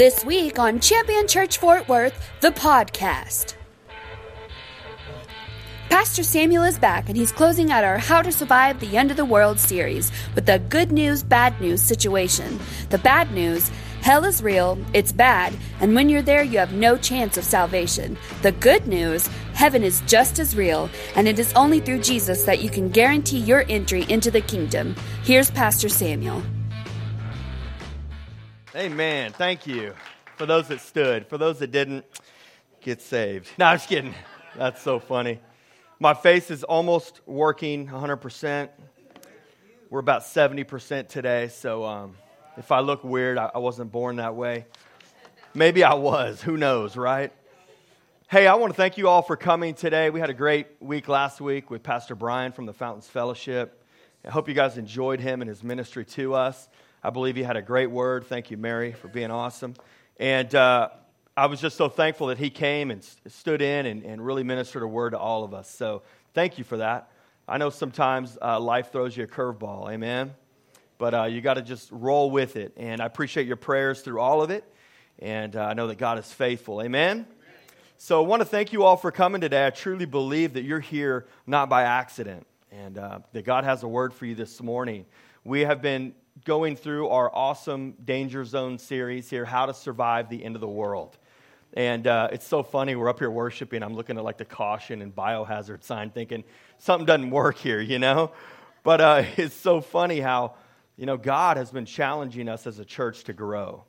This week on Champion Church Fort Worth, the podcast. Pastor Samuel is back and he's closing out our How to Survive the End of the World series with the good news, bad news situation. The bad news hell is real, it's bad, and when you're there, you have no chance of salvation. The good news heaven is just as real, and it is only through Jesus that you can guarantee your entry into the kingdom. Here's Pastor Samuel. Amen. Thank you. For those that stood, for those that didn't, get saved. No, I'm just kidding. That's so funny. My face is almost working 100%. We're about 70% today, so um, if I look weird, I, I wasn't born that way. Maybe I was. Who knows, right? Hey, I want to thank you all for coming today. We had a great week last week with Pastor Brian from the Fountains Fellowship. I hope you guys enjoyed him and his ministry to us. I believe he had a great word. Thank you, Mary, for being awesome. And uh, I was just so thankful that he came and stood in and, and really ministered a word to all of us. So thank you for that. I know sometimes uh, life throws you a curveball, amen? But uh, you got to just roll with it. And I appreciate your prayers through all of it. And uh, I know that God is faithful, amen? So I want to thank you all for coming today. I truly believe that you're here not by accident and uh, that God has a word for you this morning. We have been going through our awesome Danger Zone series here, How to Survive the End of the World. And uh, it's so funny. We're up here worshiping. I'm looking at like the caution and biohazard sign, thinking something doesn't work here, you know? But uh, it's so funny how, you know, God has been challenging us as a church to grow.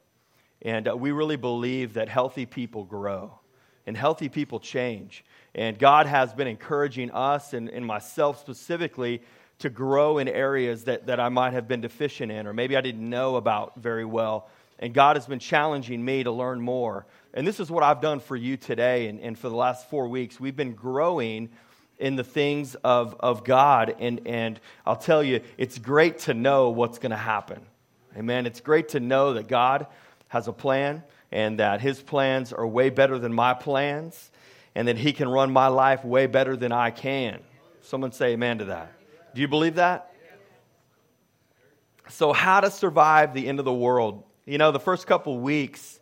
And uh, we really believe that healthy people grow and healthy people change. And God has been encouraging us and, and myself specifically to grow in areas that, that I might have been deficient in or maybe I didn't know about very well. And God has been challenging me to learn more. And this is what I've done for you today and, and for the last four weeks. We've been growing in the things of, of God. And, and I'll tell you, it's great to know what's going to happen. Amen. It's great to know that God has a plan and that his plans are way better than my plans and that he can run my life way better than I can. Someone say amen to that. Do you believe that? So, how to survive the end of the world. You know, the first couple weeks,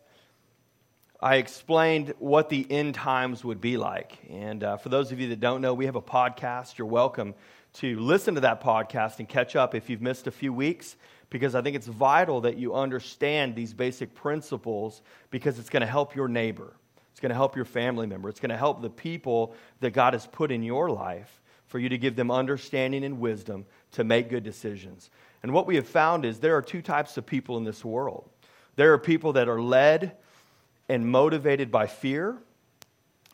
I explained what the end times would be like. And uh, for those of you that don't know, we have a podcast. You're welcome to listen to that podcast and catch up if you've missed a few weeks, because I think it's vital that you understand these basic principles because it's going to help your neighbor. It's going to help your family member. It's going to help the people that God has put in your life for you to give them understanding and wisdom to make good decisions. And what we have found is there are two types of people in this world there are people that are led and motivated by fear,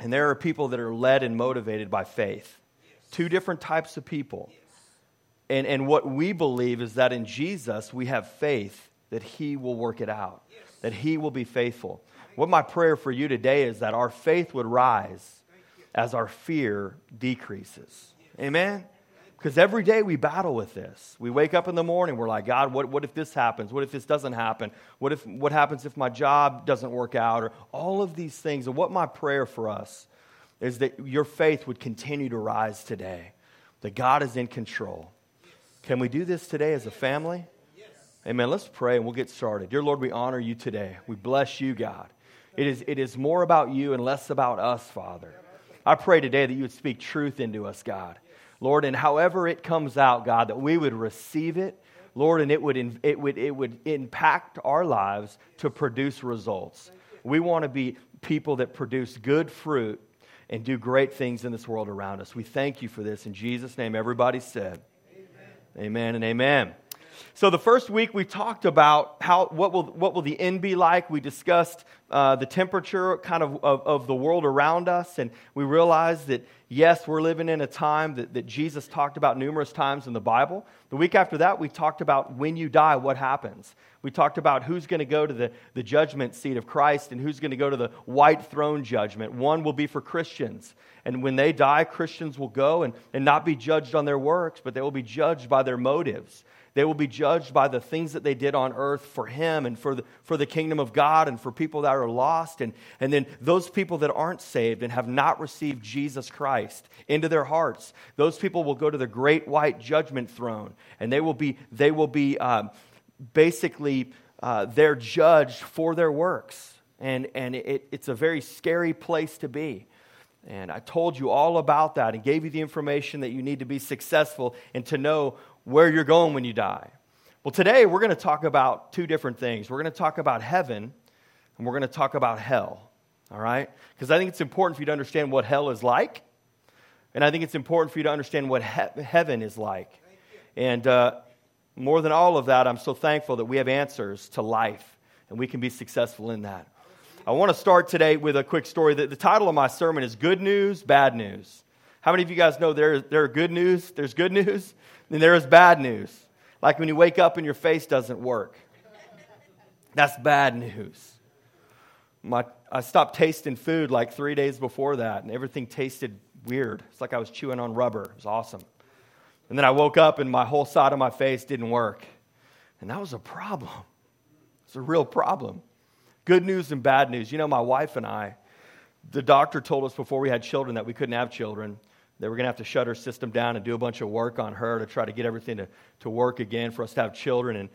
and there are people that are led and motivated by faith. Yes. Two different types of people. Yes. And, and what we believe is that in Jesus, we have faith that He will work it out, yes. that He will be faithful. What my prayer for you today is that our faith would rise as our fear decreases. Amen? Because every day we battle with this. We wake up in the morning, we're like, God, what, what if this happens? What if this doesn't happen? What, if, what happens if my job doesn't work out? Or all of these things. And what my prayer for us is that your faith would continue to rise today, that God is in control. Can we do this today as a family? Amen. Let's pray and we'll get started. Dear Lord, we honor you today. We bless you, God. It is, it is more about you and less about us, Father. I pray today that you would speak truth into us, God. Lord, and however it comes out, God, that we would receive it, Lord, and it would, it would, it would impact our lives to produce results. We want to be people that produce good fruit and do great things in this world around us. We thank you for this. In Jesus' name, everybody said, Amen, amen and amen. So the first week we talked about how what will what will the end be like. We discussed uh, the temperature kind of, of, of the world around us, and we realized that yes, we're living in a time that, that Jesus talked about numerous times in the Bible. The week after that, we talked about when you die, what happens. We talked about who's going to go to the, the judgment seat of Christ and who's going to go to the white throne judgment. One will be for Christians. And when they die, Christians will go and, and not be judged on their works, but they will be judged by their motives. They will be judged by the things that they did on earth for Him and for the, for the kingdom of God and for people that are lost. And, and then those people that aren't saved and have not received Jesus Christ into their hearts, those people will go to the great white judgment throne. And they will be, they will be um, basically uh, they're judged for their works. And, and it, it's a very scary place to be. And I told you all about that and gave you the information that you need to be successful and to know where you're going when you die. Well, today we're going to talk about two different things. We're going to talk about heaven and we're going to talk about hell. All right? Because I think it's important for you to understand what hell is like. And I think it's important for you to understand what he- heaven is like. And uh, more than all of that, I'm so thankful that we have answers to life and we can be successful in that. I want to start today with a quick story. The, the title of my sermon is Good News, Bad News. How many of you guys know there, there are good news? There's good news, and there is bad news. Like when you wake up and your face doesn't work. That's bad news. My, I stopped tasting food like three days before that, and everything tasted weird. It's like I was chewing on rubber. It was awesome. And then I woke up and my whole side of my face didn't work. And that was a problem. It's a real problem. Good news and bad news. You know, my wife and I, the doctor told us before we had children that we couldn't have children. They were going to have to shut her system down and do a bunch of work on her to try to get everything to, to work again for us to have children. And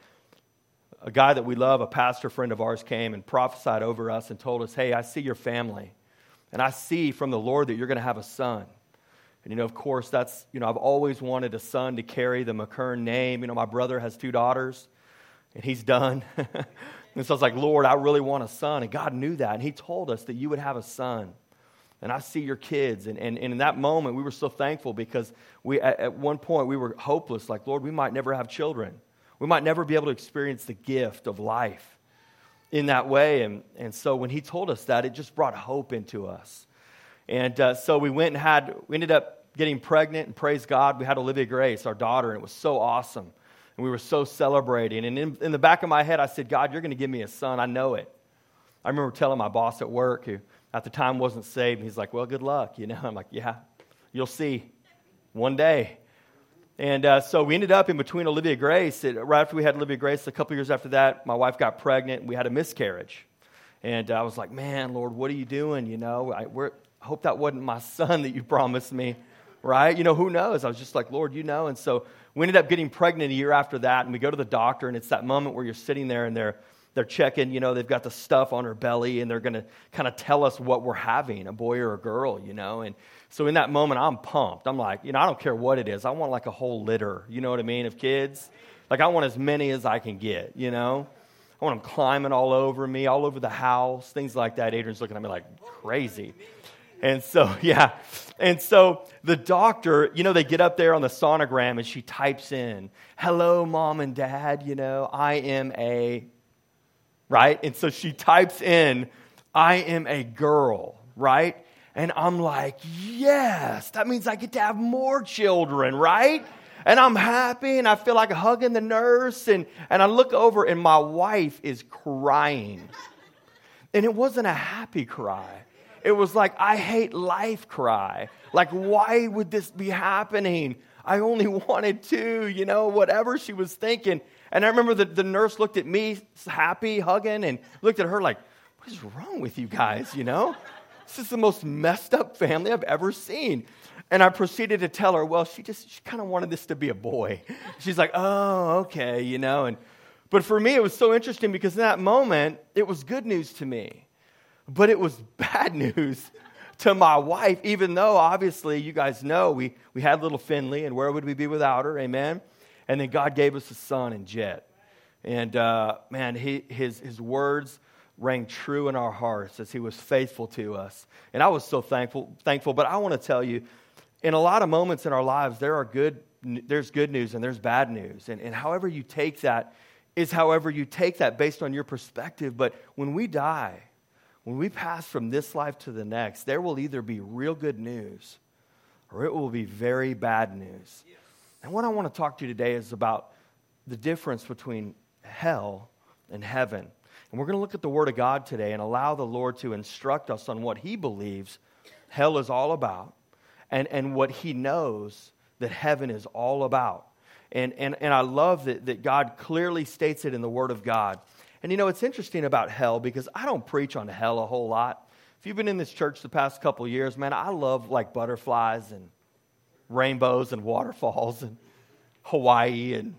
a guy that we love, a pastor friend of ours, came and prophesied over us and told us, Hey, I see your family. And I see from the Lord that you're going to have a son. And, you know, of course, that's, you know, I've always wanted a son to carry the McKern name. You know, my brother has two daughters, and he's done. And so I was like, Lord, I really want a son. And God knew that. And He told us that you would have a son. And I see your kids. And, and, and in that moment, we were so thankful because we, at, at one point we were hopeless like, Lord, we might never have children. We might never be able to experience the gift of life in that way. And, and so when He told us that, it just brought hope into us. And uh, so we went and had, we ended up getting pregnant, and praise God, we had Olivia Grace, our daughter, and it was so awesome. And we were so celebrating. And in, in the back of my head, I said, God, you're going to give me a son. I know it. I remember telling my boss at work, who at the time wasn't saved, and he's like, Well, good luck. You know, I'm like, Yeah, you'll see one day. And uh, so we ended up in between Olivia Grace. It, right after we had Olivia Grace, a couple years after that, my wife got pregnant and we had a miscarriage. And I was like, Man, Lord, what are you doing? You know, I, I hope that wasn't my son that you promised me, right? You know, who knows? I was just like, Lord, you know. And so we ended up getting pregnant a year after that, and we go to the doctor, and it's that moment where you're sitting there and they're, they're checking, you know, they've got the stuff on her belly, and they're going to kind of tell us what we're having, a boy or a girl, you know. And so in that moment, I'm pumped. I'm like, you know, I don't care what it is. I want like a whole litter, you know what I mean, of kids. Like, I want as many as I can get, you know. I want them climbing all over me, all over the house, things like that. Adrian's looking at me like crazy. And so, yeah. And so the doctor, you know, they get up there on the sonogram and she types in, hello, mom and dad, you know, I am a, right? And so she types in, I am a girl, right? And I'm like, yes, that means I get to have more children, right? And I'm happy and I feel like hugging the nurse. And, and I look over and my wife is crying. And it wasn't a happy cry. It was like, I hate life cry. Like, why would this be happening? I only wanted two, you know, whatever she was thinking. And I remember the, the nurse looked at me happy, hugging, and looked at her like, what is wrong with you guys, you know? This is the most messed up family I've ever seen. And I proceeded to tell her, well, she just she kind of wanted this to be a boy. She's like, oh, okay, you know. And but for me, it was so interesting because in that moment, it was good news to me. But it was bad news to my wife, even though obviously you guys know we, we had little Finley, and where would we be without her? Amen. And then God gave us a son in Jet. And uh, man, he, his, his words rang true in our hearts as he was faithful to us. And I was so thankful, thankful. But I want to tell you, in a lot of moments in our lives, there are good, there's good news and there's bad news. And, and however you take that is however you take that based on your perspective. But when we die, when we pass from this life to the next, there will either be real good news or it will be very bad news. Yes. And what I want to talk to you today is about the difference between hell and heaven. And we're going to look at the Word of God today and allow the Lord to instruct us on what He believes hell is all about and, and what He knows that heaven is all about. And, and, and I love that, that God clearly states it in the Word of God. And you know, it's interesting about hell because I don't preach on hell a whole lot. If you've been in this church the past couple years, man, I love like butterflies and rainbows and waterfalls and Hawaii and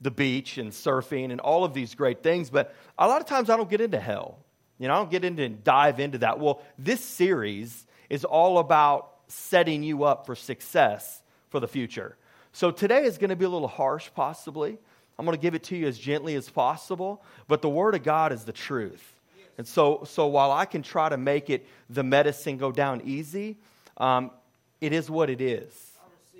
the beach and surfing and all of these great things, but a lot of times I don't get into hell. You know, I don't get into and dive into that. Well, this series is all about setting you up for success for the future. So today is going to be a little harsh, possibly. I'm going to give it to you as gently as possible, but the Word of God is the truth. And so, so while I can try to make it the medicine go down easy, um, it is what it is.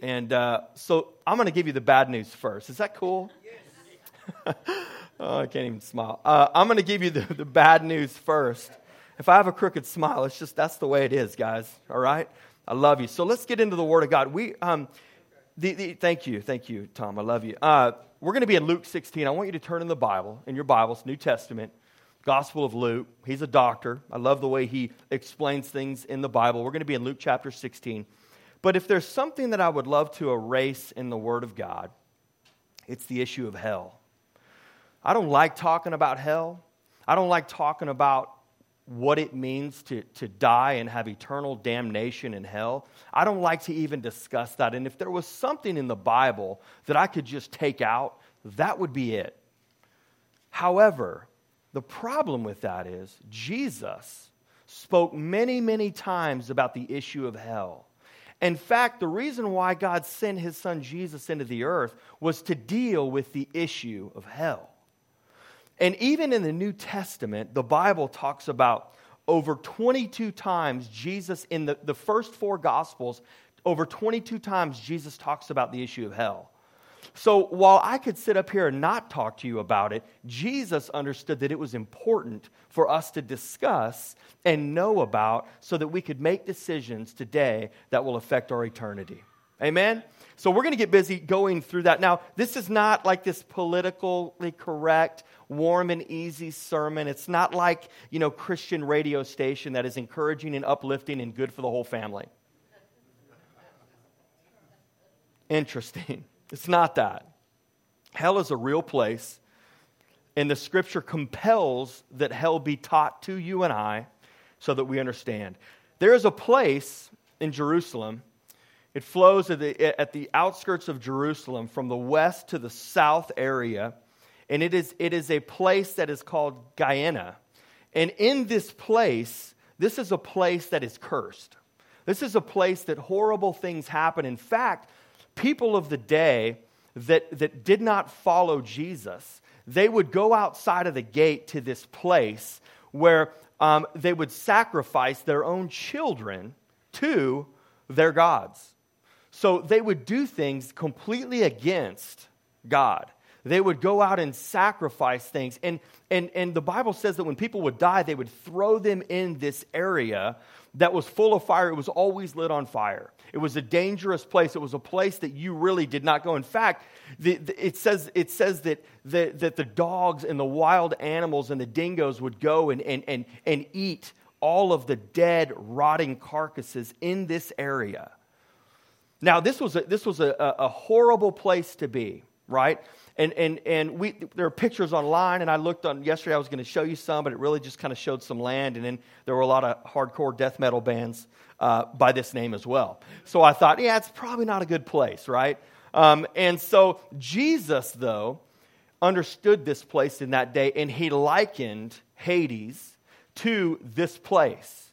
And uh, so I'm going to give you the bad news first. Is that cool? Yes. oh, I can't even smile. Uh, I'm going to give you the, the bad news first. If I have a crooked smile, it's just that's the way it is, guys. All right? I love you. So let's get into the Word of God. We, um, the, the, thank you, thank you, Tom. I love you. Uh, we're going to be in Luke 16. I want you to turn in the Bible, in your Bibles, New Testament, Gospel of Luke. He's a doctor. I love the way he explains things in the Bible. We're going to be in Luke chapter 16. But if there's something that I would love to erase in the Word of God, it's the issue of hell. I don't like talking about hell. I don't like talking about what it means to, to die and have eternal damnation in hell. I don't like to even discuss that. And if there was something in the Bible that I could just take out, that would be it. However, the problem with that is Jesus spoke many, many times about the issue of hell. In fact, the reason why God sent his son Jesus into the earth was to deal with the issue of hell. And even in the New Testament, the Bible talks about over 22 times Jesus, in the, the first four Gospels, over 22 times Jesus talks about the issue of hell. So while I could sit up here and not talk to you about it, Jesus understood that it was important for us to discuss and know about so that we could make decisions today that will affect our eternity. Amen? So we're going to get busy going through that. Now, this is not like this politically correct, warm and easy sermon. It's not like, you know, Christian radio station that is encouraging and uplifting and good for the whole family. Interesting. It's not that. Hell is a real place, and the scripture compels that hell be taught to you and I so that we understand. There is a place in Jerusalem. It flows at the, at the outskirts of Jerusalem from the west to the south area, and it is, it is a place that is called Gehenna. And in this place, this is a place that is cursed. This is a place that horrible things happen. In fact, people of the day that, that did not follow Jesus, they would go outside of the gate to this place where um, they would sacrifice their own children to their gods. So they would do things completely against God. They would go out and sacrifice things. And, and, and the Bible says that when people would die, they would throw them in this area that was full of fire. It was always lit on fire. It was a dangerous place. It was a place that you really did not go. In fact, the, the, it says, it says that, the, that the dogs and the wild animals and the dingoes would go and, and, and, and eat all of the dead, rotting carcasses in this area. Now, this was a, this was a, a horrible place to be, right? And, and, and we, there are pictures online, and I looked on yesterday. I was going to show you some, but it really just kind of showed some land. And then there were a lot of hardcore death metal bands uh, by this name as well. So I thought, yeah, it's probably not a good place, right? Um, and so Jesus, though, understood this place in that day, and he likened Hades to this place.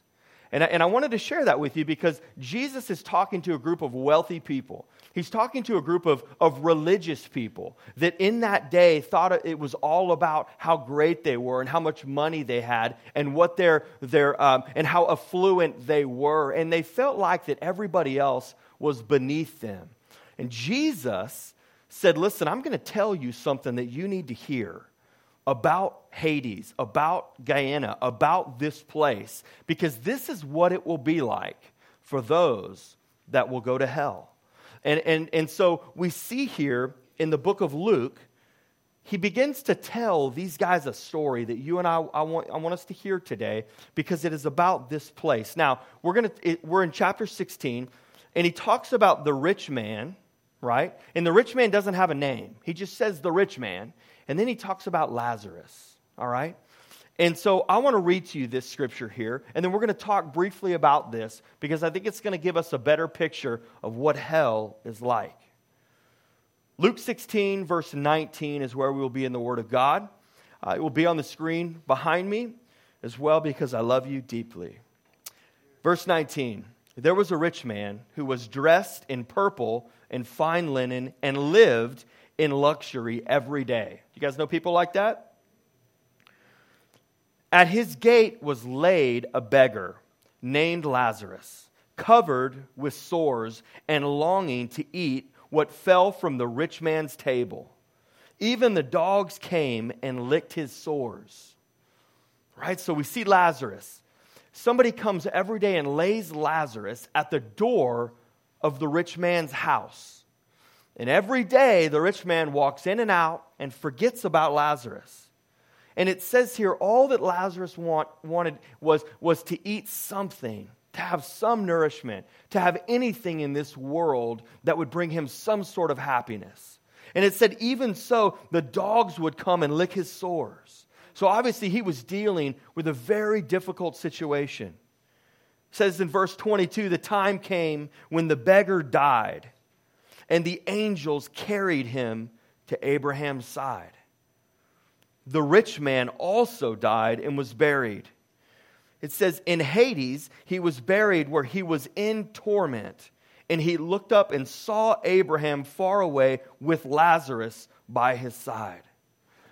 And I, and I wanted to share that with you because Jesus is talking to a group of wealthy people. He's talking to a group of, of religious people that in that day thought it was all about how great they were and how much money they had and what their, their um, and how affluent they were. And they felt like that everybody else was beneath them. And Jesus said, Listen, I'm going to tell you something that you need to hear about Hades, about Gehenna, about this place, because this is what it will be like for those that will go to hell. And, and, and so we see here in the book of Luke, he begins to tell these guys a story that you and I, I, want, I want us to hear today because it is about this place. Now, we're, gonna, it, we're in chapter 16, and he talks about the rich man, right? And the rich man doesn't have a name, he just says the rich man. And then he talks about Lazarus, all right? And so I want to read to you this scripture here, and then we're going to talk briefly about this because I think it's going to give us a better picture of what hell is like. Luke 16, verse 19, is where we will be in the Word of God. Uh, it will be on the screen behind me as well because I love you deeply. Verse 19 There was a rich man who was dressed in purple and fine linen and lived in luxury every day. You guys know people like that? At his gate was laid a beggar named Lazarus, covered with sores and longing to eat what fell from the rich man's table. Even the dogs came and licked his sores. Right? So we see Lazarus. Somebody comes every day and lays Lazarus at the door of the rich man's house. And every day the rich man walks in and out and forgets about Lazarus. And it says here all that Lazarus want, wanted was, was to eat something, to have some nourishment, to have anything in this world that would bring him some sort of happiness. And it said, even so, the dogs would come and lick his sores. So obviously, he was dealing with a very difficult situation. It says in verse 22 the time came when the beggar died, and the angels carried him to Abraham's side. The rich man also died and was buried. It says, In Hades, he was buried where he was in torment and he looked up and saw Abraham far away with Lazarus by his side.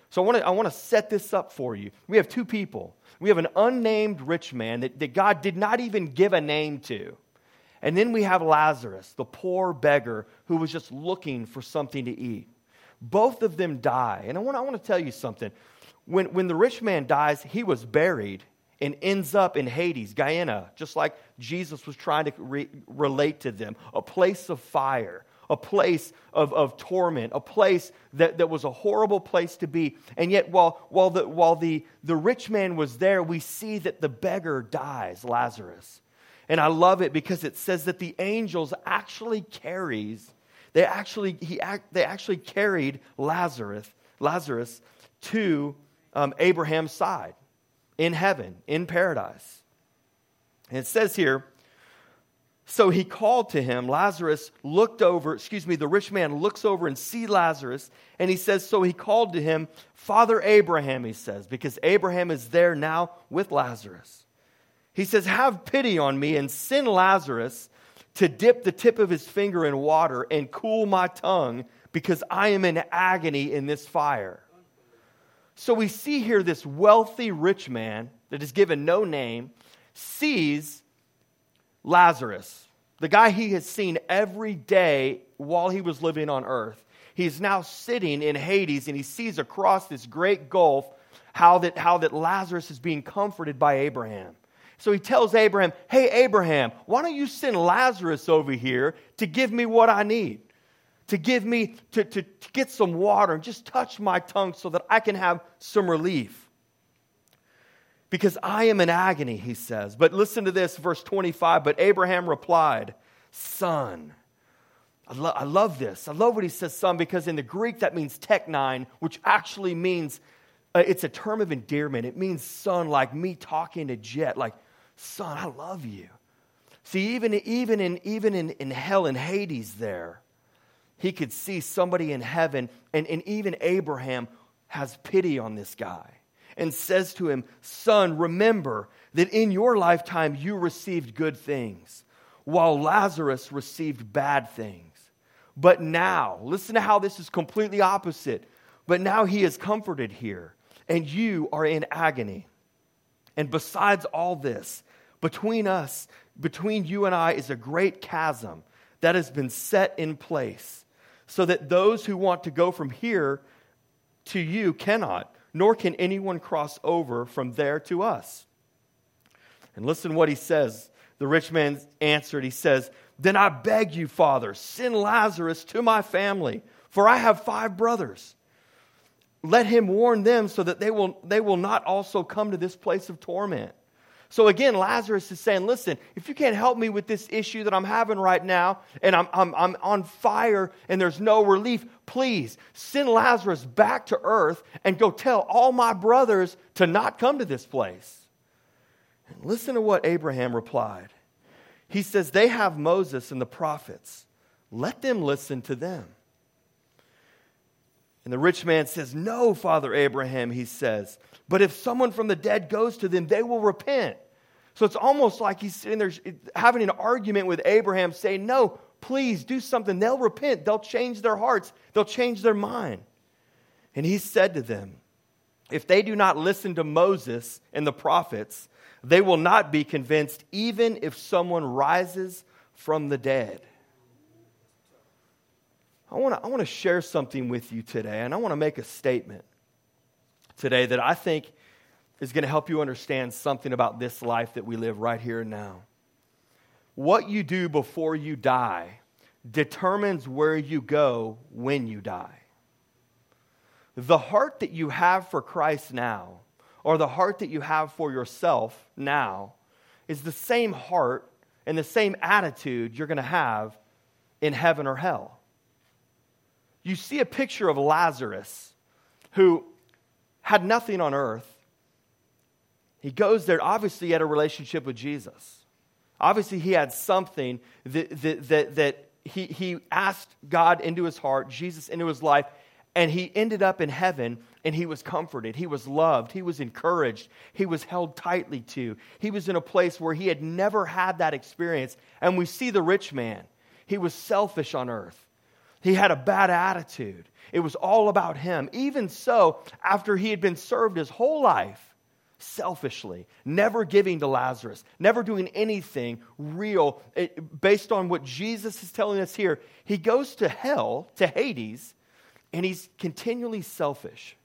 So I want to, I want to set this up for you. We have two people. We have an unnamed rich man that, that God did not even give a name to. And then we have Lazarus, the poor beggar who was just looking for something to eat. Both of them die. And I want, I want to tell you something. When, when the rich man dies, he was buried and ends up in Hades, Gehenna, just like Jesus was trying to re- relate to them a place of fire, a place of, of torment, a place that, that was a horrible place to be. And yet, while, while, the, while the, the rich man was there, we see that the beggar dies, Lazarus. And I love it because it says that the angels actually carries, they actually, he act, they actually carried Lazarus, Lazarus to um, Abraham's side in heaven, in paradise. And it says here, so he called to him. Lazarus looked over, excuse me, the rich man looks over and see Lazarus, and he says, So he called to him, Father Abraham, he says, because Abraham is there now with Lazarus. He says, Have pity on me and send Lazarus to dip the tip of his finger in water and cool my tongue, because I am in agony in this fire. So we see here this wealthy rich man that is given no name sees Lazarus, the guy he has seen every day while he was living on earth. He's now sitting in Hades and he sees across this great gulf how that, how that Lazarus is being comforted by Abraham. So he tells Abraham, Hey, Abraham, why don't you send Lazarus over here to give me what I need? to give me, to, to, to get some water and just touch my tongue so that I can have some relief. Because I am in agony, he says. But listen to this, verse 25. But Abraham replied, Son. I, lo- I love this. I love what he says, son, because in the Greek that means teknine, which actually means, uh, it's a term of endearment. It means son, like me talking to Jet, like, son, I love you. See, even, even, in, even in, in hell, in Hades, there, he could see somebody in heaven, and, and even Abraham has pity on this guy and says to him, Son, remember that in your lifetime you received good things, while Lazarus received bad things. But now, listen to how this is completely opposite. But now he is comforted here, and you are in agony. And besides all this, between us, between you and I, is a great chasm that has been set in place so that those who want to go from here to you cannot, nor can anyone cross over from there to us. And listen what he says. The rich man answered, He says, Then I beg you, Father, send Lazarus to my family, for I have five brothers. Let him warn them so that they will, they will not also come to this place of torment. So again, Lazarus is saying, listen, if you can't help me with this issue that I'm having right now, and I'm, I'm, I'm on fire and there's no relief, please send Lazarus back to earth and go tell all my brothers to not come to this place. And listen to what Abraham replied. He says, They have Moses and the prophets. Let them listen to them. And the rich man says, No, Father Abraham, he says, but if someone from the dead goes to them, they will repent. So it's almost like he's sitting there having an argument with Abraham, saying, No, please do something. They'll repent. They'll change their hearts. They'll change their mind. And he said to them, If they do not listen to Moses and the prophets, they will not be convinced, even if someone rises from the dead. I want to I wanna share something with you today, and I want to make a statement today that I think is going to help you understand something about this life that we live right here and now. What you do before you die determines where you go when you die. The heart that you have for Christ now, or the heart that you have for yourself now, is the same heart and the same attitude you're going to have in heaven or hell. You see a picture of Lazarus, who had nothing on earth. He goes there, obviously, he had a relationship with Jesus. Obviously, he had something that, that, that, that he, he asked God into his heart, Jesus into his life, and he ended up in heaven and he was comforted. He was loved. He was encouraged. He was held tightly to. He was in a place where he had never had that experience. And we see the rich man. He was selfish on earth, he had a bad attitude. It was all about him. Even so, after he had been served his whole life, selfishly, never giving to Lazarus, never doing anything real it, based on what Jesus is telling us here, he goes to hell, to Hades, and he's continually selfish.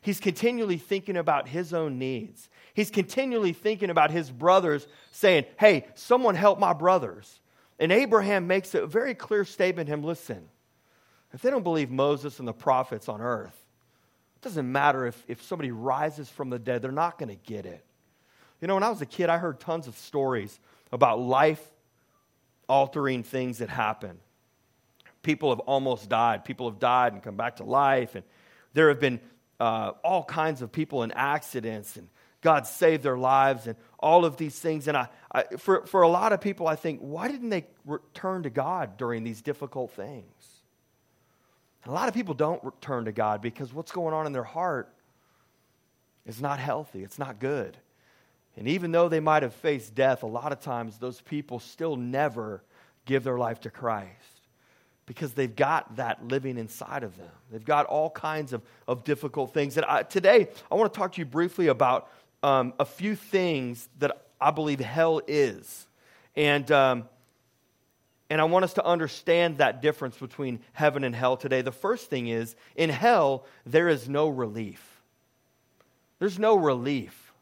He's continually thinking about his own needs. He's continually thinking about his brothers, saying, Hey, someone help my brothers. And Abraham makes a very clear statement him listen, if they don't believe Moses and the prophets on earth, it doesn't matter if, if somebody rises from the dead, they're not going to get it. You know, when I was a kid, I heard tons of stories about life altering things that happen. People have almost died, people have died and come back to life, and there have been uh, all kinds of people in accidents, and God saved their lives, and all of these things. And I, I, for, for a lot of people, I think, why didn't they turn to God during these difficult things? And a lot of people don't turn to God because what's going on in their heart is not healthy, it's not good. And even though they might have faced death, a lot of times those people still never give their life to Christ because they've got that living inside of them. They've got all kinds of, of difficult things. And I, today, I want to talk to you briefly about um, a few things that I believe hell is. And um, and I want us to understand that difference between heaven and hell today. The first thing is in hell, there is no relief. There's no relief.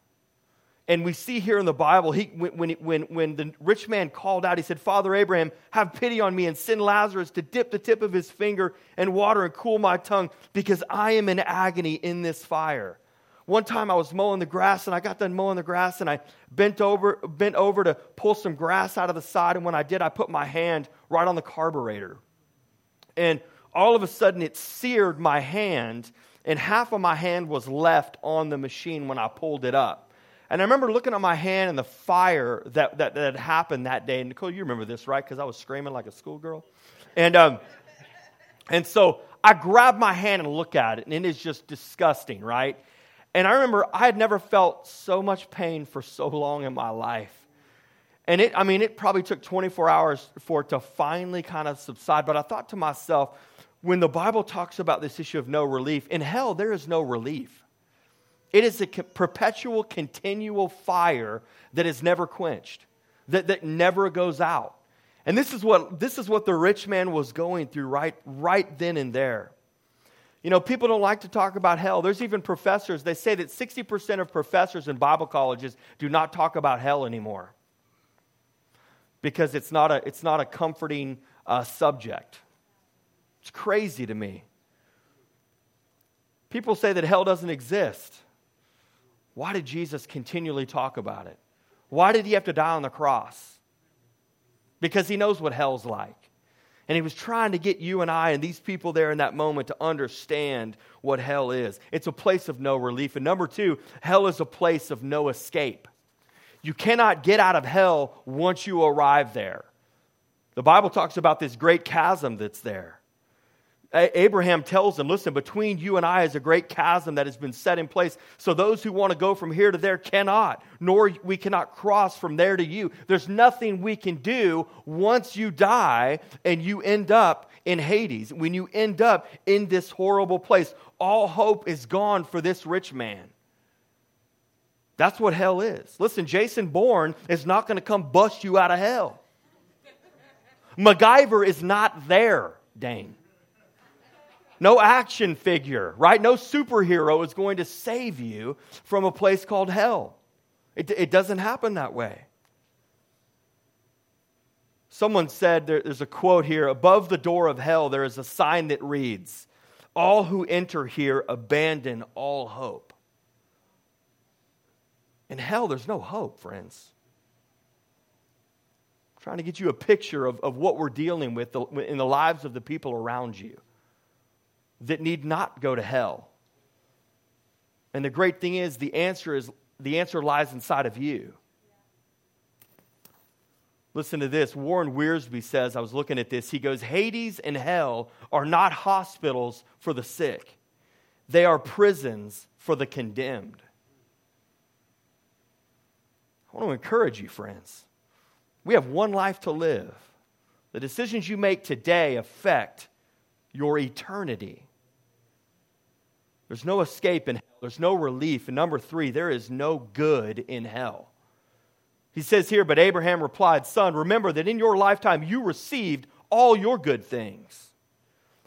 And we see here in the Bible, he, when, when, when the rich man called out, he said, Father Abraham, have pity on me and send Lazarus to dip the tip of his finger in water and cool my tongue because I am in agony in this fire. One time I was mowing the grass and I got done mowing the grass and I bent over, bent over to pull some grass out of the side. And when I did, I put my hand right on the carburetor. And all of a sudden it seared my hand, and half of my hand was left on the machine when I pulled it up. And I remember looking at my hand and the fire that, that, that happened that day. Nicole, you remember this, right? Because I was screaming like a schoolgirl. And, um, and so I grabbed my hand and look at it, and it is just disgusting, right? And I remember I had never felt so much pain for so long in my life. And it, I mean, it probably took 24 hours for it to finally kind of subside. But I thought to myself, when the Bible talks about this issue of no relief, in hell, there is no relief. It is a perpetual, continual fire that is never quenched, that, that never goes out. And this is, what, this is what the rich man was going through right, right then and there. You know, people don't like to talk about hell. There's even professors, they say that 60% of professors in Bible colleges do not talk about hell anymore because it's not a, it's not a comforting uh, subject. It's crazy to me. People say that hell doesn't exist. Why did Jesus continually talk about it? Why did he have to die on the cross? Because he knows what hell's like. And he was trying to get you and I and these people there in that moment to understand what hell is. It's a place of no relief. And number two, hell is a place of no escape. You cannot get out of hell once you arrive there. The Bible talks about this great chasm that's there. Abraham tells them, listen, between you and I is a great chasm that has been set in place. So those who want to go from here to there cannot, nor we cannot cross from there to you. There's nothing we can do once you die and you end up in Hades, when you end up in this horrible place. All hope is gone for this rich man. That's what hell is. Listen, Jason Bourne is not going to come bust you out of hell. MacGyver is not there, Dane. No action figure, right? No superhero is going to save you from a place called hell. It, it doesn't happen that way. Someone said there, there's a quote here above the door of hell, there is a sign that reads, All who enter here abandon all hope. In hell, there's no hope, friends. I'm trying to get you a picture of, of what we're dealing with in the lives of the people around you that need not go to hell. And the great thing is the answer is the answer lies inside of you. Listen to this. Warren Wiersbe says, I was looking at this. He goes, Hades and hell are not hospitals for the sick, they are prisons for the condemned. I want to encourage you, friends. We have one life to live. The decisions you make today affect your eternity. There's no escape in hell. There's no relief. And number three, there is no good in hell. He says here, but Abraham replied, Son, remember that in your lifetime you received all your good things,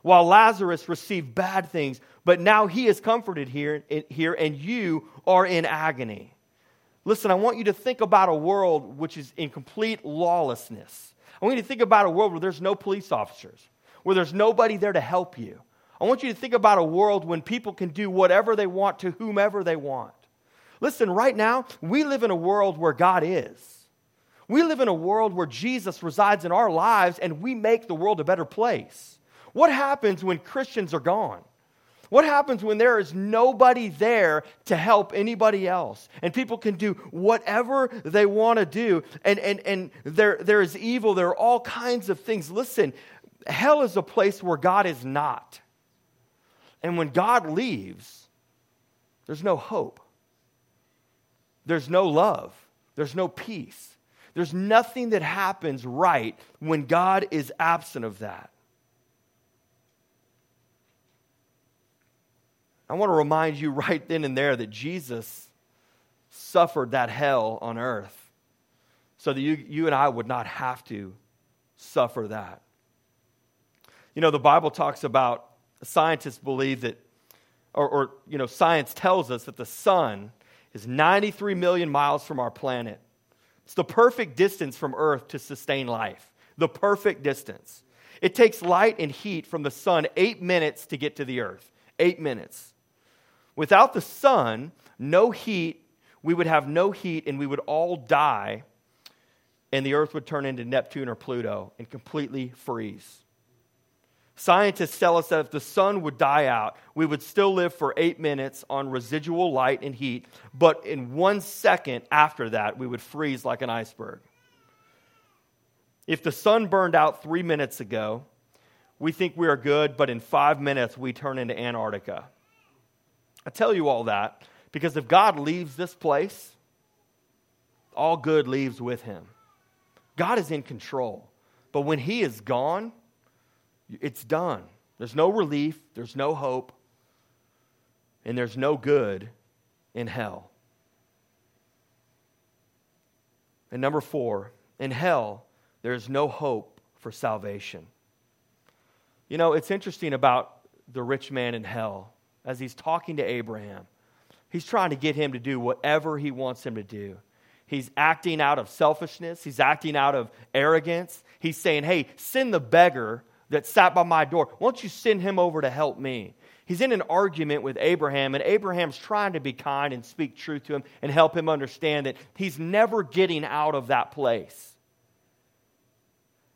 while Lazarus received bad things, but now he is comforted here, here and you are in agony. Listen, I want you to think about a world which is in complete lawlessness. I want you to think about a world where there's no police officers, where there's nobody there to help you, I want you to think about a world when people can do whatever they want to whomever they want. Listen, right now, we live in a world where God is. We live in a world where Jesus resides in our lives and we make the world a better place. What happens when Christians are gone? What happens when there is nobody there to help anybody else? And people can do whatever they want to do. And, and, and there, there is evil, there are all kinds of things. Listen, hell is a place where God is not. And when God leaves, there's no hope. There's no love. There's no peace. There's nothing that happens right when God is absent of that. I want to remind you right then and there that Jesus suffered that hell on earth so that you, you and I would not have to suffer that. You know, the Bible talks about scientists believe that, or, or, you know, science tells us that the sun is 93 million miles from our planet. It's the perfect distance from Earth to sustain life. The perfect distance. It takes light and heat from the sun eight minutes to get to the Earth. Eight minutes. Without the sun, no heat, we would have no heat and we would all die, and the Earth would turn into Neptune or Pluto and completely freeze. Scientists tell us that if the sun would die out, we would still live for eight minutes on residual light and heat, but in one second after that, we would freeze like an iceberg. If the sun burned out three minutes ago, we think we are good, but in five minutes, we turn into Antarctica. I tell you all that because if God leaves this place, all good leaves with him. God is in control. But when he is gone, it's done. There's no relief, there's no hope, and there's no good in hell. And number four, in hell, there's no hope for salvation. You know, it's interesting about the rich man in hell as he's talking to Abraham. He's trying to get him to do whatever he wants him to do. He's acting out of selfishness, he's acting out of arrogance. He's saying, Hey, send the beggar that sat by my door. Won't you send him over to help me? He's in an argument with Abraham, and Abraham's trying to be kind and speak truth to him and help him understand that he's never getting out of that place.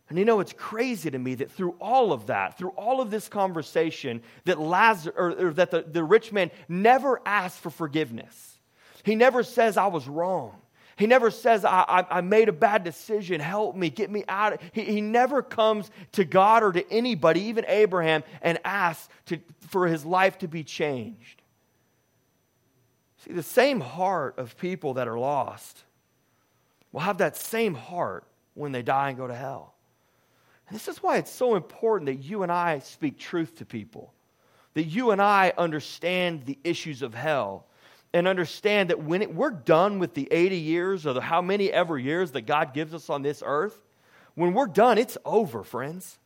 And you know, it's crazy to me that through all of that, through all of this conversation, that, Lazarus, or, or that the, the rich man never asks for forgiveness. He never says, I was wrong. He never says, I, I, I, made a bad decision, help me, get me out. He, he never comes to God or to anybody, even Abraham, and asks to, for his life to be changed. See, the same heart of people that are lost will have that same heart when they die and go to hell. And this is why it's so important that you and I speak truth to people, that you and I understand the issues of hell and understand that when it, we're done with the 80 years or the how many ever years that God gives us on this earth, when we're done, it's over, friends.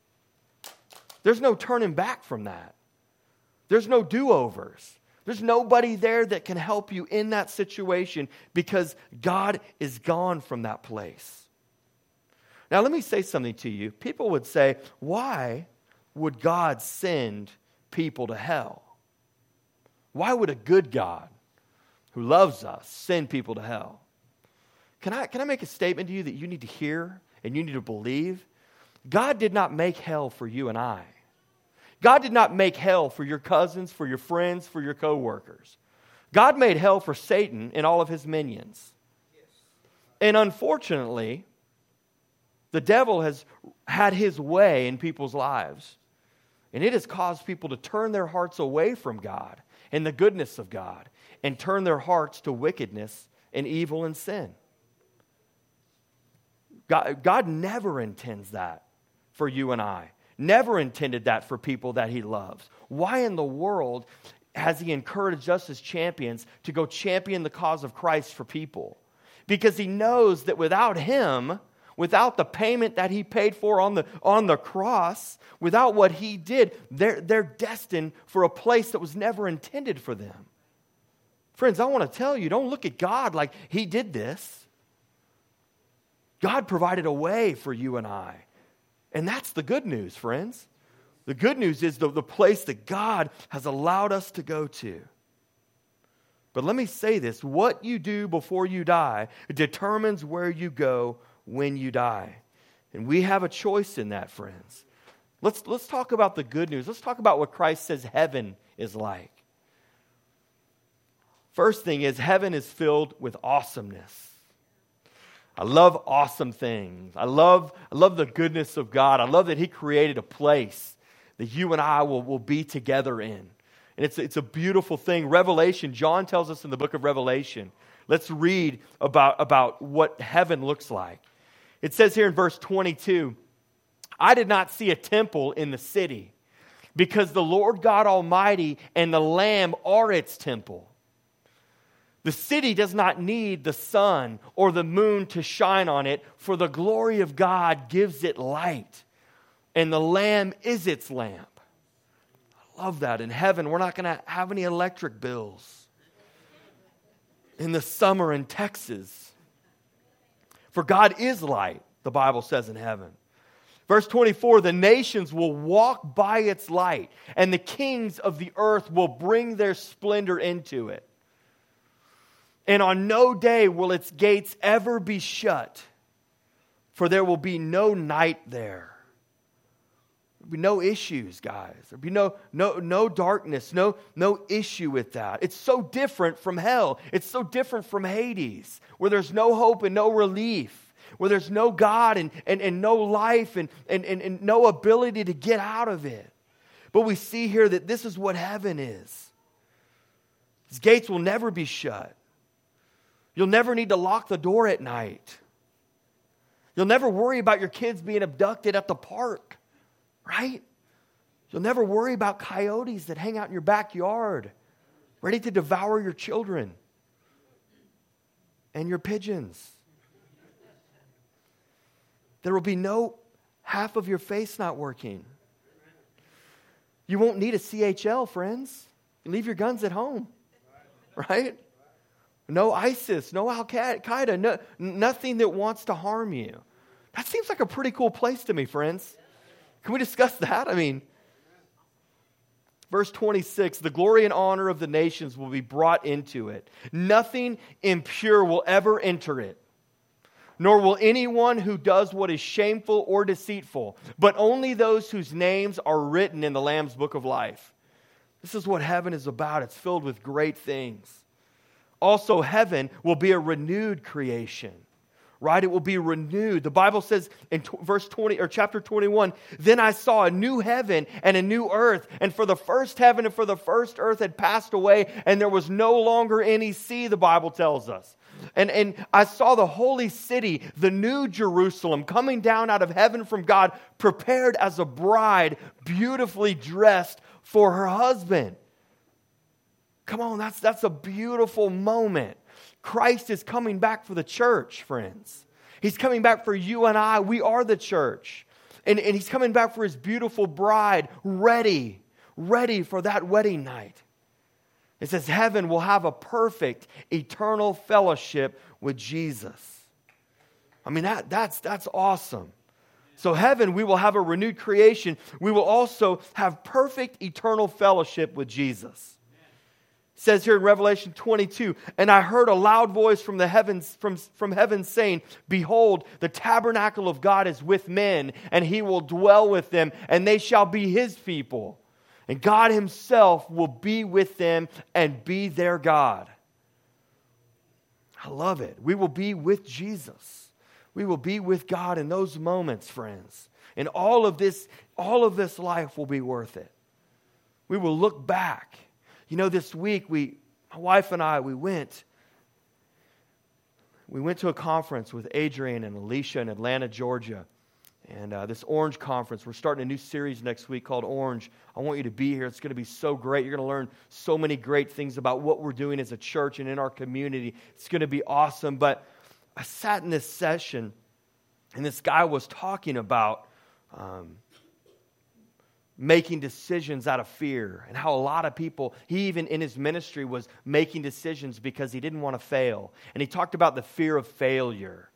There's no turning back from that. There's no do overs. There's nobody there that can help you in that situation because God is gone from that place. Now, let me say something to you. People would say, why would God send people to hell? Why would a good God who loves us send people to hell? Can I, can I make a statement to you that you need to hear and you need to believe? God did not make hell for you and I. God did not make hell for your cousins, for your friends, for your coworkers. God made hell for Satan and all of his minions. And unfortunately, the devil has had his way in people's lives. And it has caused people to turn their hearts away from God and the goodness of God and turn their hearts to wickedness and evil and sin. God, God never intends that for you and I never intended that for people that he loves. Why in the world has he encouraged us as champions to go champion the cause of Christ for people? Because he knows that without him, without the payment that he paid for on the, on the cross, without what he did, they're, they're destined for a place that was never intended for them. Friends, I want to tell you don't look at God like he did this. God provided a way for you and I. And that's the good news, friends. The good news is the, the place that God has allowed us to go to. But let me say this what you do before you die determines where you go when you die. And we have a choice in that, friends. Let's, let's talk about the good news. Let's talk about what Christ says heaven is like. First thing is, heaven is filled with awesomeness. I love awesome things. I love, I love the goodness of God. I love that He created a place that you and I will, will be together in. And it's, it's a beautiful thing. Revelation, John tells us in the book of Revelation. Let's read about, about what heaven looks like. It says here in verse 22 I did not see a temple in the city because the Lord God Almighty and the Lamb are its temple. The city does not need the sun or the moon to shine on it, for the glory of God gives it light, and the Lamb is its lamp. I love that. In heaven, we're not going to have any electric bills. In the summer in Texas, for God is light, the Bible says in heaven. Verse 24 the nations will walk by its light, and the kings of the earth will bring their splendor into it and on no day will its gates ever be shut, for there will be no night there. There'll be no issues, guys. There'll be no, no, no darkness, no, no issue with that. It's so different from hell. It's so different from Hades, where there's no hope and no relief, where there's no God and, and, and no life and, and, and, and no ability to get out of it. But we see here that this is what heaven is. Its gates will never be shut. You'll never need to lock the door at night. You'll never worry about your kids being abducted at the park, right? You'll never worry about coyotes that hang out in your backyard, ready to devour your children and your pigeons. There will be no half of your face not working. You won't need a CHL, friends. You leave your guns at home, right? No ISIS, no Al Qaeda, no, nothing that wants to harm you. That seems like a pretty cool place to me, friends. Can we discuss that? I mean, verse 26 the glory and honor of the nations will be brought into it. Nothing impure will ever enter it, nor will anyone who does what is shameful or deceitful, but only those whose names are written in the Lamb's book of life. This is what heaven is about. It's filled with great things also heaven will be a renewed creation right? It will be renewed. The Bible says in t- verse 20 or chapter 21, then I saw a new heaven and a new earth, and for the first heaven and for the first earth had passed away, and there was no longer any sea, the Bible tells us. And, and I saw the holy city, the new Jerusalem, coming down out of heaven from God, prepared as a bride, beautifully dressed for her husband. Come on, that's, that's a beautiful moment. Christ is coming back for the church, friends. He's coming back for you and I. We are the church. And, and he's coming back for his beautiful bride, ready, ready for that wedding night. It says, Heaven will have a perfect, eternal fellowship with Jesus. I mean, that, that's, that's awesome. So, heaven, we will have a renewed creation. We will also have perfect, eternal fellowship with Jesus says here in Revelation 22, and I heard a loud voice from the heavens from, from heaven saying, Behold, the tabernacle of God is with men, and he will dwell with them, and they shall be his people. And God himself will be with them and be their God. I love it. We will be with Jesus. We will be with God in those moments, friends. And all of this, all of this life will be worth it. We will look back you know, this week we, my wife and I, we went. We went to a conference with Adrian and Alicia in Atlanta, Georgia. And uh, this Orange Conference, we're starting a new series next week called Orange. I want you to be here. It's going to be so great. You're going to learn so many great things about what we're doing as a church and in our community. It's going to be awesome. But I sat in this session, and this guy was talking about um, making decisions out of fear and how a lot of people he even in his ministry was making decisions because he didn't want to fail. And he talked about the fear of failure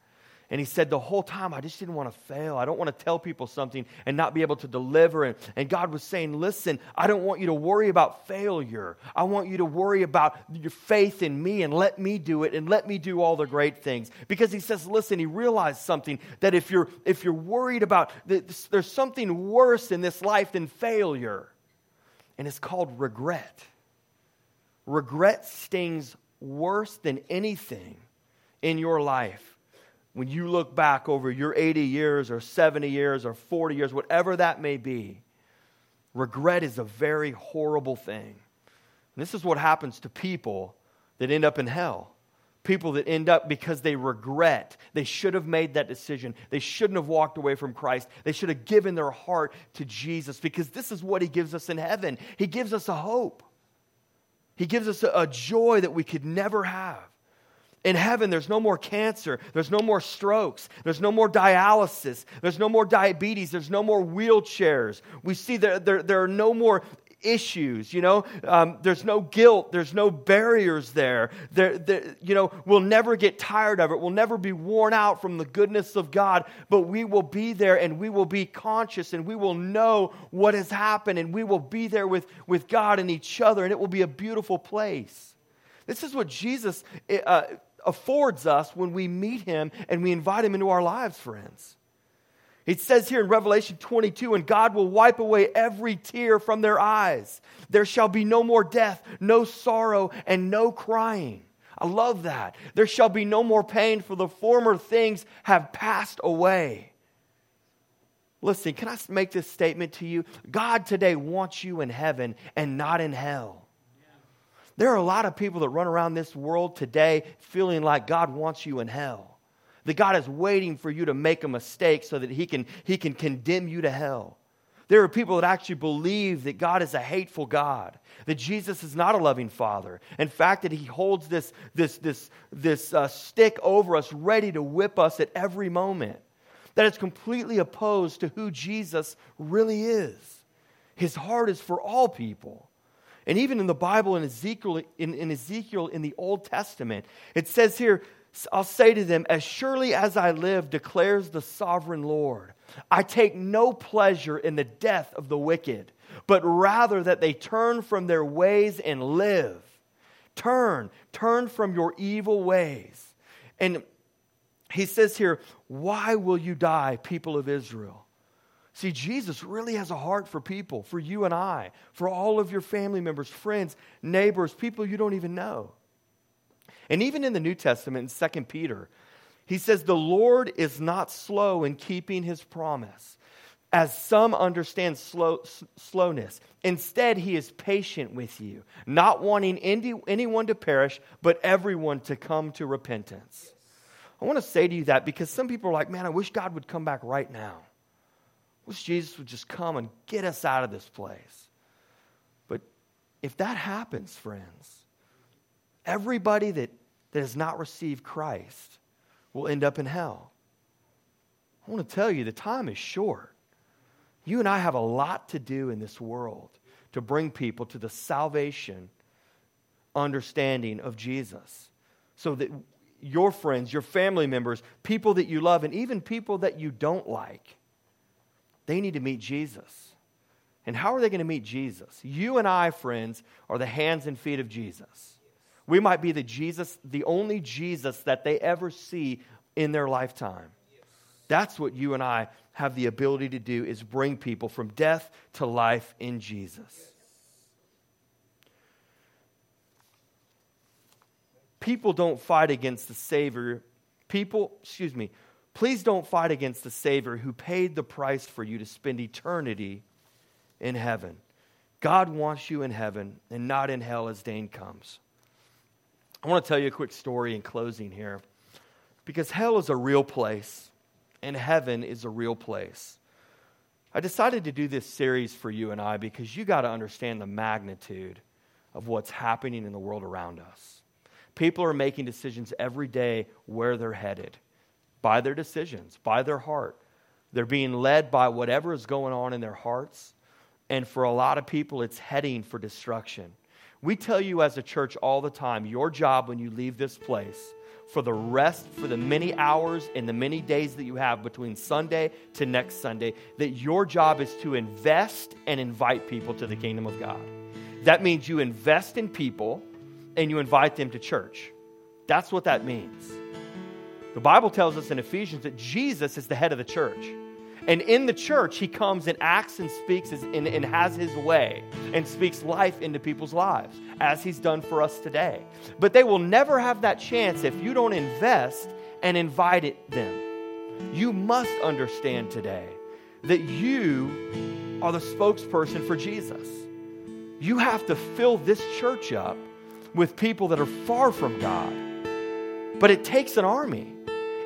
and he said, The whole time, I just didn't want to fail. I don't want to tell people something and not be able to deliver. And, and God was saying, Listen, I don't want you to worry about failure. I want you to worry about your faith in me and let me do it and let me do all the great things. Because he says, Listen, he realized something that if you're, if you're worried about, there's something worse in this life than failure, and it's called regret. Regret stings worse than anything in your life when you look back over your 80 years or 70 years or 40 years, whatever that may be, regret is a very horrible thing. And this is what happens to people that end up in hell. People that end up because they regret. They should have made that decision. They shouldn't have walked away from Christ. They should have given their heart to Jesus because this is what He gives us in heaven. He gives us a hope, He gives us a, a joy that we could never have. In heaven, there's no more cancer. There's no more strokes. There's no more dialysis. There's no more diabetes. There's no more wheelchairs. We see there, there, there are no more issues you know um, there's no guilt there's no barriers there. There, there you know we'll never get tired of it we'll never be worn out from the goodness of god but we will be there and we will be conscious and we will know what has happened and we will be there with with god and each other and it will be a beautiful place this is what jesus uh, affords us when we meet him and we invite him into our lives, friends. It says here in Revelation 22, and God will wipe away every tear from their eyes. There shall be no more death, no sorrow, and no crying. I love that. There shall be no more pain, for the former things have passed away. Listen, can I make this statement to you? God today wants you in heaven and not in hell. There are a lot of people that run around this world today feeling like God wants you in hell. That God is waiting for you to make a mistake so that he can, he can condemn you to hell. There are people that actually believe that God is a hateful God, that Jesus is not a loving Father. In fact, that He holds this, this, this, this uh, stick over us, ready to whip us at every moment. That is completely opposed to who Jesus really is. His heart is for all people. And even in the Bible, in Ezekiel, in, in Ezekiel in the Old Testament, it says here, I'll say to them, As surely as I live, declares the sovereign Lord, I take no pleasure in the death of the wicked, but rather that they turn from their ways and live. Turn, turn from your evil ways. And he says here, Why will you die, people of Israel? See, Jesus really has a heart for people, for you and I, for all of your family members, friends, neighbors, people you don't even know. And even in the New Testament, in 2 Peter, he says, The Lord is not slow in keeping his promise, as some understand slow, s- slowness. Instead, he is patient with you, not wanting any, anyone to perish, but everyone to come to repentance. I want to say to you that because some people are like, man, I wish God would come back right now. Wish Jesus would just come and get us out of this place. But if that happens, friends, everybody that, that has not received Christ will end up in hell. I want to tell you, the time is short. You and I have a lot to do in this world to bring people to the salvation understanding of Jesus so that your friends, your family members, people that you love, and even people that you don't like, they need to meet Jesus. And how are they going to meet Jesus? You and I, friends, are the hands and feet of Jesus. We might be the Jesus, the only Jesus that they ever see in their lifetime. That's what you and I have the ability to do is bring people from death to life in Jesus. People don't fight against the Savior. People, excuse me, please don't fight against the Savior who paid the price for you to spend eternity in heaven. God wants you in heaven and not in hell as Dane comes. I want to tell you a quick story in closing here because hell is a real place and heaven is a real place. I decided to do this series for you and I because you got to understand the magnitude of what's happening in the world around us. People are making decisions every day where they're headed by their decisions, by their heart. They're being led by whatever is going on in their hearts. And for a lot of people, it's heading for destruction. We tell you as a church all the time your job when you leave this place for the rest, for the many hours and the many days that you have between Sunday to next Sunday, that your job is to invest and invite people to the kingdom of God. That means you invest in people and you invite them to church. That's what that means. The Bible tells us in Ephesians that Jesus is the head of the church. And in the church, he comes and acts and speaks and, and, has his way and speaks life into people's lives, as he's done for us today. But they will never have that chance if you don't invest and invite it, them. You must understand today that you are the spokesperson for Jesus. You have to fill this church up with people that are far from God. But it takes an army,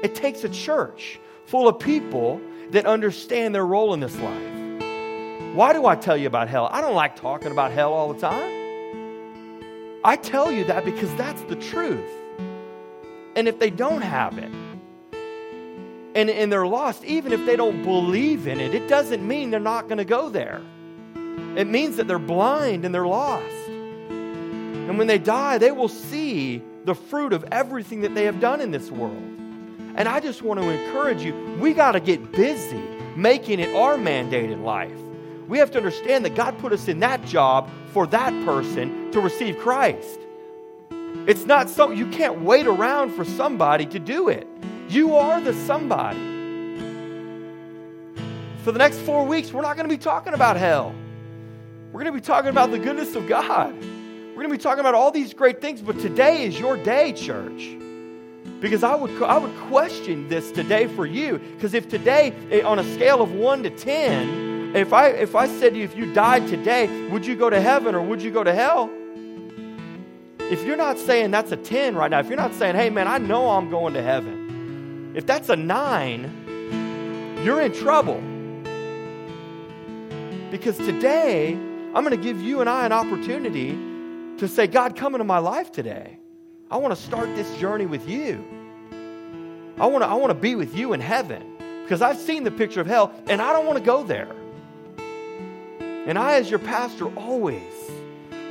it takes a church full of people that understand their role in this life. Why do I tell you about hell? I don't like talking about hell all the time. I tell you that because that's the truth. And if they don't have it, and, and they're lost, even if they don't believe in it, it doesn't mean they're not going to go there. It means that they're blind and they're lost. And when they die, they will see the fruit of everything that they have done in this world. And I just want to encourage you we got to get busy making it our mandated life. We have to understand that God put us in that job for that person to receive Christ. It's not so you can't wait around for somebody to do it. You are the somebody. For the next four weeks, we're not going to be talking about hell. We're going to be talking about the goodness of God. We're going to be talking about all these great things, but today is your day, church. Because I would, I would question this today for you. Because if today, eh, on a scale of 1 to 10, if I, if I said to you, if you died today, would you go to heaven or would you go to hell? If you're not saying that's a 10 right now, if you're not saying, hey man, I know I'm going to heaven, if that's a 9, you're in trouble. Because today, I'm going to give you and I an opportunity to say, God, come into my life today. I want to start this journey with you. I want to, I want to be with you in heaven because I've seen the picture of hell and I don't want to go there. And I, as your pastor, always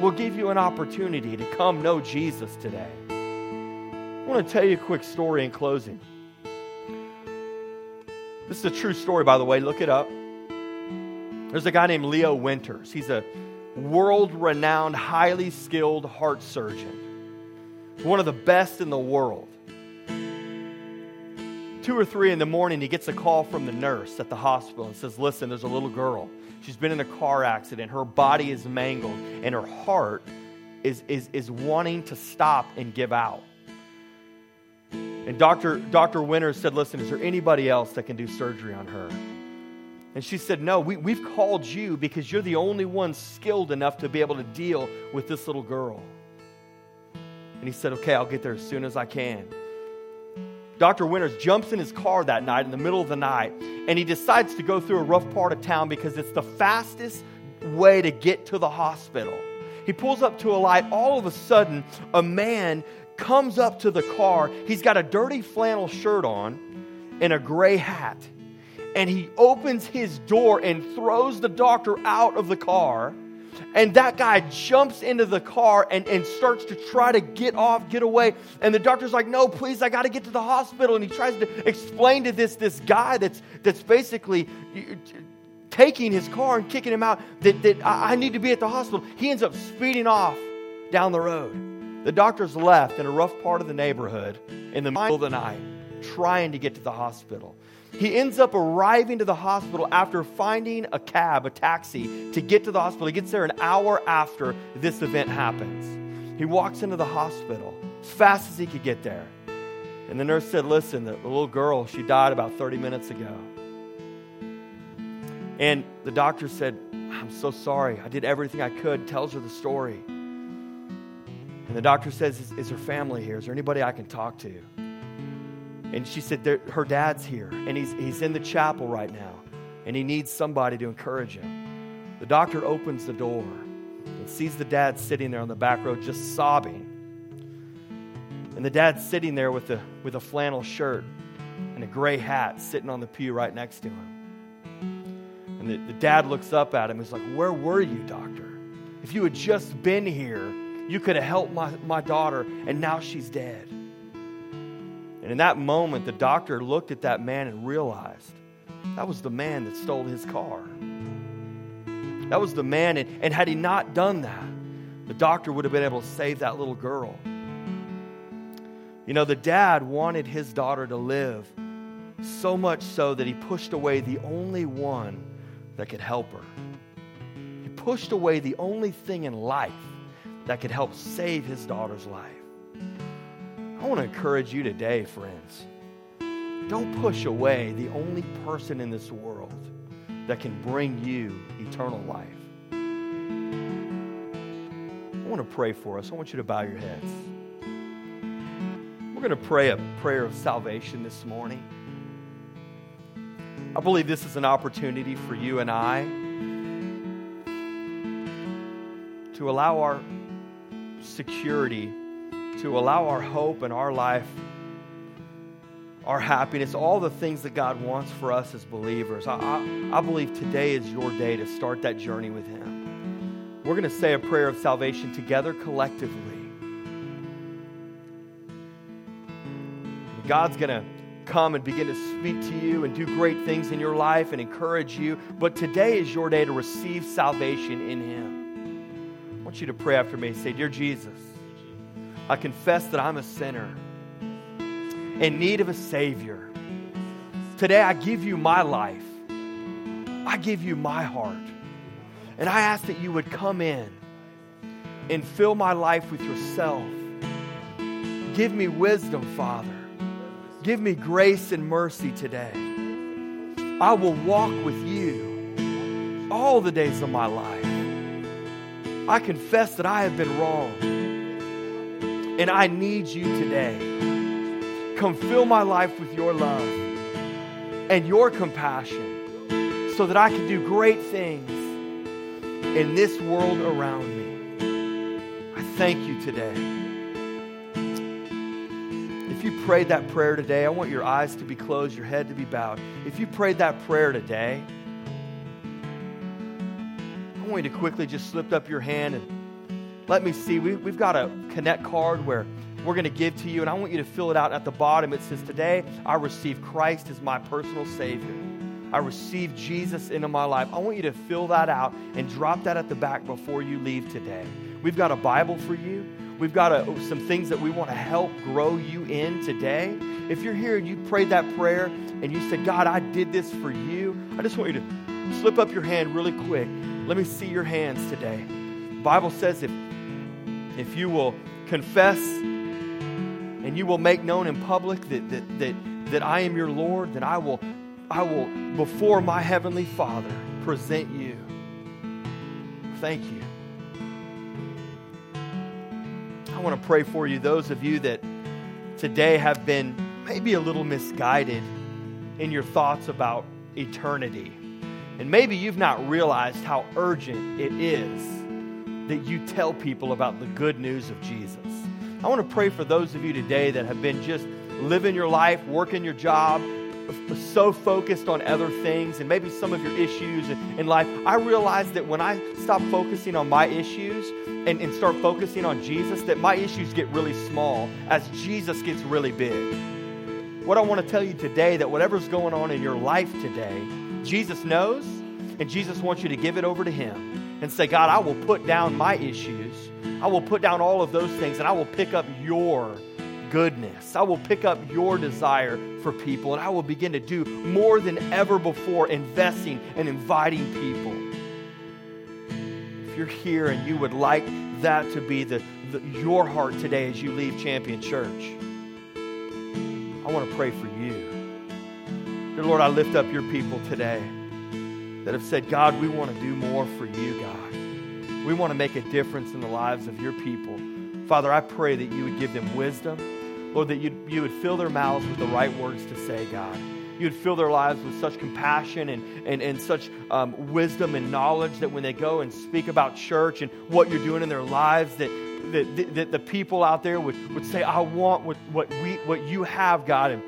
will give you an opportunity to come know Jesus today. I want to tell you a quick story in closing. This is a true story, by the way. Look it up. There's a guy named Leo Winters. He's a world renowned, highly skilled heart surgeon, one of the best in the world. Two or three in the morning, he gets a call from the nurse at the hospital and says, Listen, there's a little girl. She's been in a car accident. Her body is mangled, and her heart is, is, is wanting to stop and give out. And Dr. Dr. Winter said, Listen, is there anybody else that can do surgery on her? And she said, No, we, we've called you because you're the only one skilled enough to be able to deal with this little girl. And he said, Okay, I'll get there as soon as I can. Dr. Winters jumps in his car that night in the middle of the night and he decides to go through a rough part of town because it's the fastest way to get to the hospital. He pulls up to a light. All of a sudden, a man comes up to the car. He's got a dirty flannel shirt on and a gray hat. And he opens his door and throws the doctor out of the car and that guy jumps into the car and, and starts to try to get off, get away. And the doctor's like, no, please, I got to get to the hospital. And he tries to explain to this, this guy that's, that's basically taking his car and kicking him out that, that I need to be at the hospital. He ends up speeding off down the road. The doctor's left in a rough part of the neighborhood in the middle of the night trying to get to the hospital. He ends up arriving to the hospital after finding a cab, a taxi, to get to the hospital. He gets there an hour after this event happens. He walks into the hospital as fast as he could get there. And the nurse said, Listen, the little girl, she died about 30 minutes ago. And the doctor said, I'm so sorry. I did everything I could. Tells her the story. And the doctor says, Is, is her family here? Is there anybody I can talk to? And she said, Her dad's here, and he's, he's in the chapel right now, and he needs somebody to encourage him. The doctor opens the door and sees the dad sitting there on the back row just sobbing. And the dad's sitting there with a, with a flannel shirt and a gray hat sitting on the pew right next to him. And the, the dad looks up at him and like, Where were you, doctor? If you had just been here, you could have helped my, my daughter, and now she's dead. And in that moment, the doctor looked at that man and realized that was the man that stole his car. That was the man, and, and had he not done that, the doctor would have been able to save that little girl. You know, the dad wanted his daughter to live so much so that he pushed away the only one that could help her. He pushed away the only thing in life that could help save his daughter's life. I want to encourage you today, friends. Don't push away the only person in this world that can bring you eternal life. I want to pray for us. I want you to bow your heads. We're going to pray a prayer of salvation this morning. I believe this is an opportunity for you and I to allow our security to allow our hope and our life, our happiness, all the things that God wants for us as believers. I, I, I believe today is your day to start that journey with Him. We're going to say a prayer of salvation together collectively. God's going to come and begin to speak to you and do great things in your life and encourage you. But today is your day to receive salvation in Him. I want you to pray after me. And say, Dear Jesus, I confess that I'm a sinner in need of a Savior. Today, I give you my life. I give you my heart. And I ask that you would come in and fill my life with yourself. Give me wisdom, Father. Give me grace and mercy today. I will walk with you all the days of my life. I confess that I have been wrong and I need you today. Come fill my life with your love and your compassion so that I can do great things in this world around me. I thank you today. If you prayed that prayer today, I want your eyes to be closed, your head to be bowed. If you prayed that prayer today, I want you to quickly just slip up your hand and let me see. We, we've got a connect card where we're going to give to you, and I want you to fill it out at the bottom. It says, Today I receive Christ as my personal Savior. I receive Jesus into my life. I want you to fill that out and drop that at the back before you leave today. We've got a Bible for you. We've got a, some things that we want to help grow you in today. If you're here and you prayed that prayer and you said, God, I did this for you, I just want you to slip up your hand really quick. Let me see your hands today. Bible says if if you will confess and you will make known in public that, that, that, that I am your Lord, then I will, I will, before my heavenly Father, present you. Thank you. I want to pray for you, those of you that today have been maybe a little misguided in your thoughts about eternity. And maybe you've not realized how urgent it is that you tell people about the good news of Jesus. I want to pray for those of you today that have been just living your life, working your job, so focused on other things and maybe some of your issues in life. I realize that when I stop focusing on my issues and, and start focusing on Jesus, that my issues get really small as Jesus gets really big. What I want to tell you today that whatever's going on in your life today, Jesus knows, and Jesus wants you to give it over to Him and say, God, I will put down my issues. I will put down all of those things and I will pick up your goodness. I will pick up your desire for people and I will begin to do more than ever before investing and inviting people. If you're here and you would like that to be the, the your heart today as you leave Champion Church, I want to pray for you. Dear Lord, I lift up your people today that have said, God, we want to do more for you, God. We want to make a difference in the lives of your people. Father, I pray that you would give them wisdom. Lord, that you you would fill their mouths with the right words to say, God. You would fill their lives with such compassion and, and, and such um, wisdom and knowledge that when they go and speak about church and what you're doing in their lives, that, that, that the people out there would, would say, I want what, what, we, what you have, God. And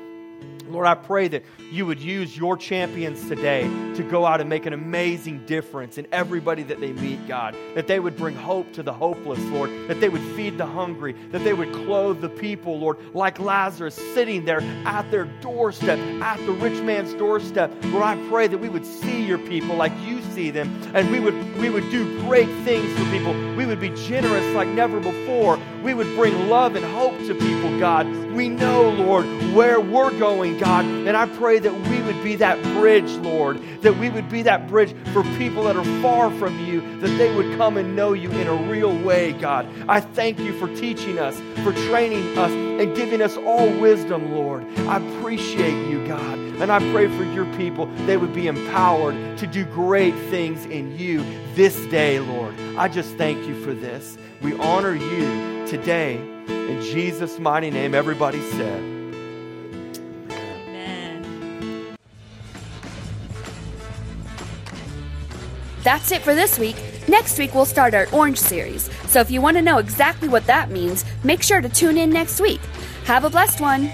Lord, I pray that you would use your champions today to go out and make an amazing difference in everybody that they meet, God. That they would bring hope to the hopeless, Lord. That they would feed the hungry. That they would clothe the people, Lord, like Lazarus sitting there at their doorstep, at the rich man's doorstep. Lord, I pray that we would see your people like you see them and we would, we would do great things for people. We would be generous like never before. We would bring love and hope to people, God. We know, Lord, where we're going, God. And I pray that we would be that bridge, Lord, that we would be that bridge for people that are far from you, that they would come and know you in a real way, God. I thank you for teaching us, for training us, and giving us all wisdom, Lord. I appreciate you, God. And I pray for your people, they would be empowered to do great things in you this day, Lord. I just thank you for this. We honor you today. In Jesus' mighty name, everybody said, That's it for this week. Next week, we'll start our Orange series. So if you want to know exactly what that means, make sure to tune in next week. Have a blessed one.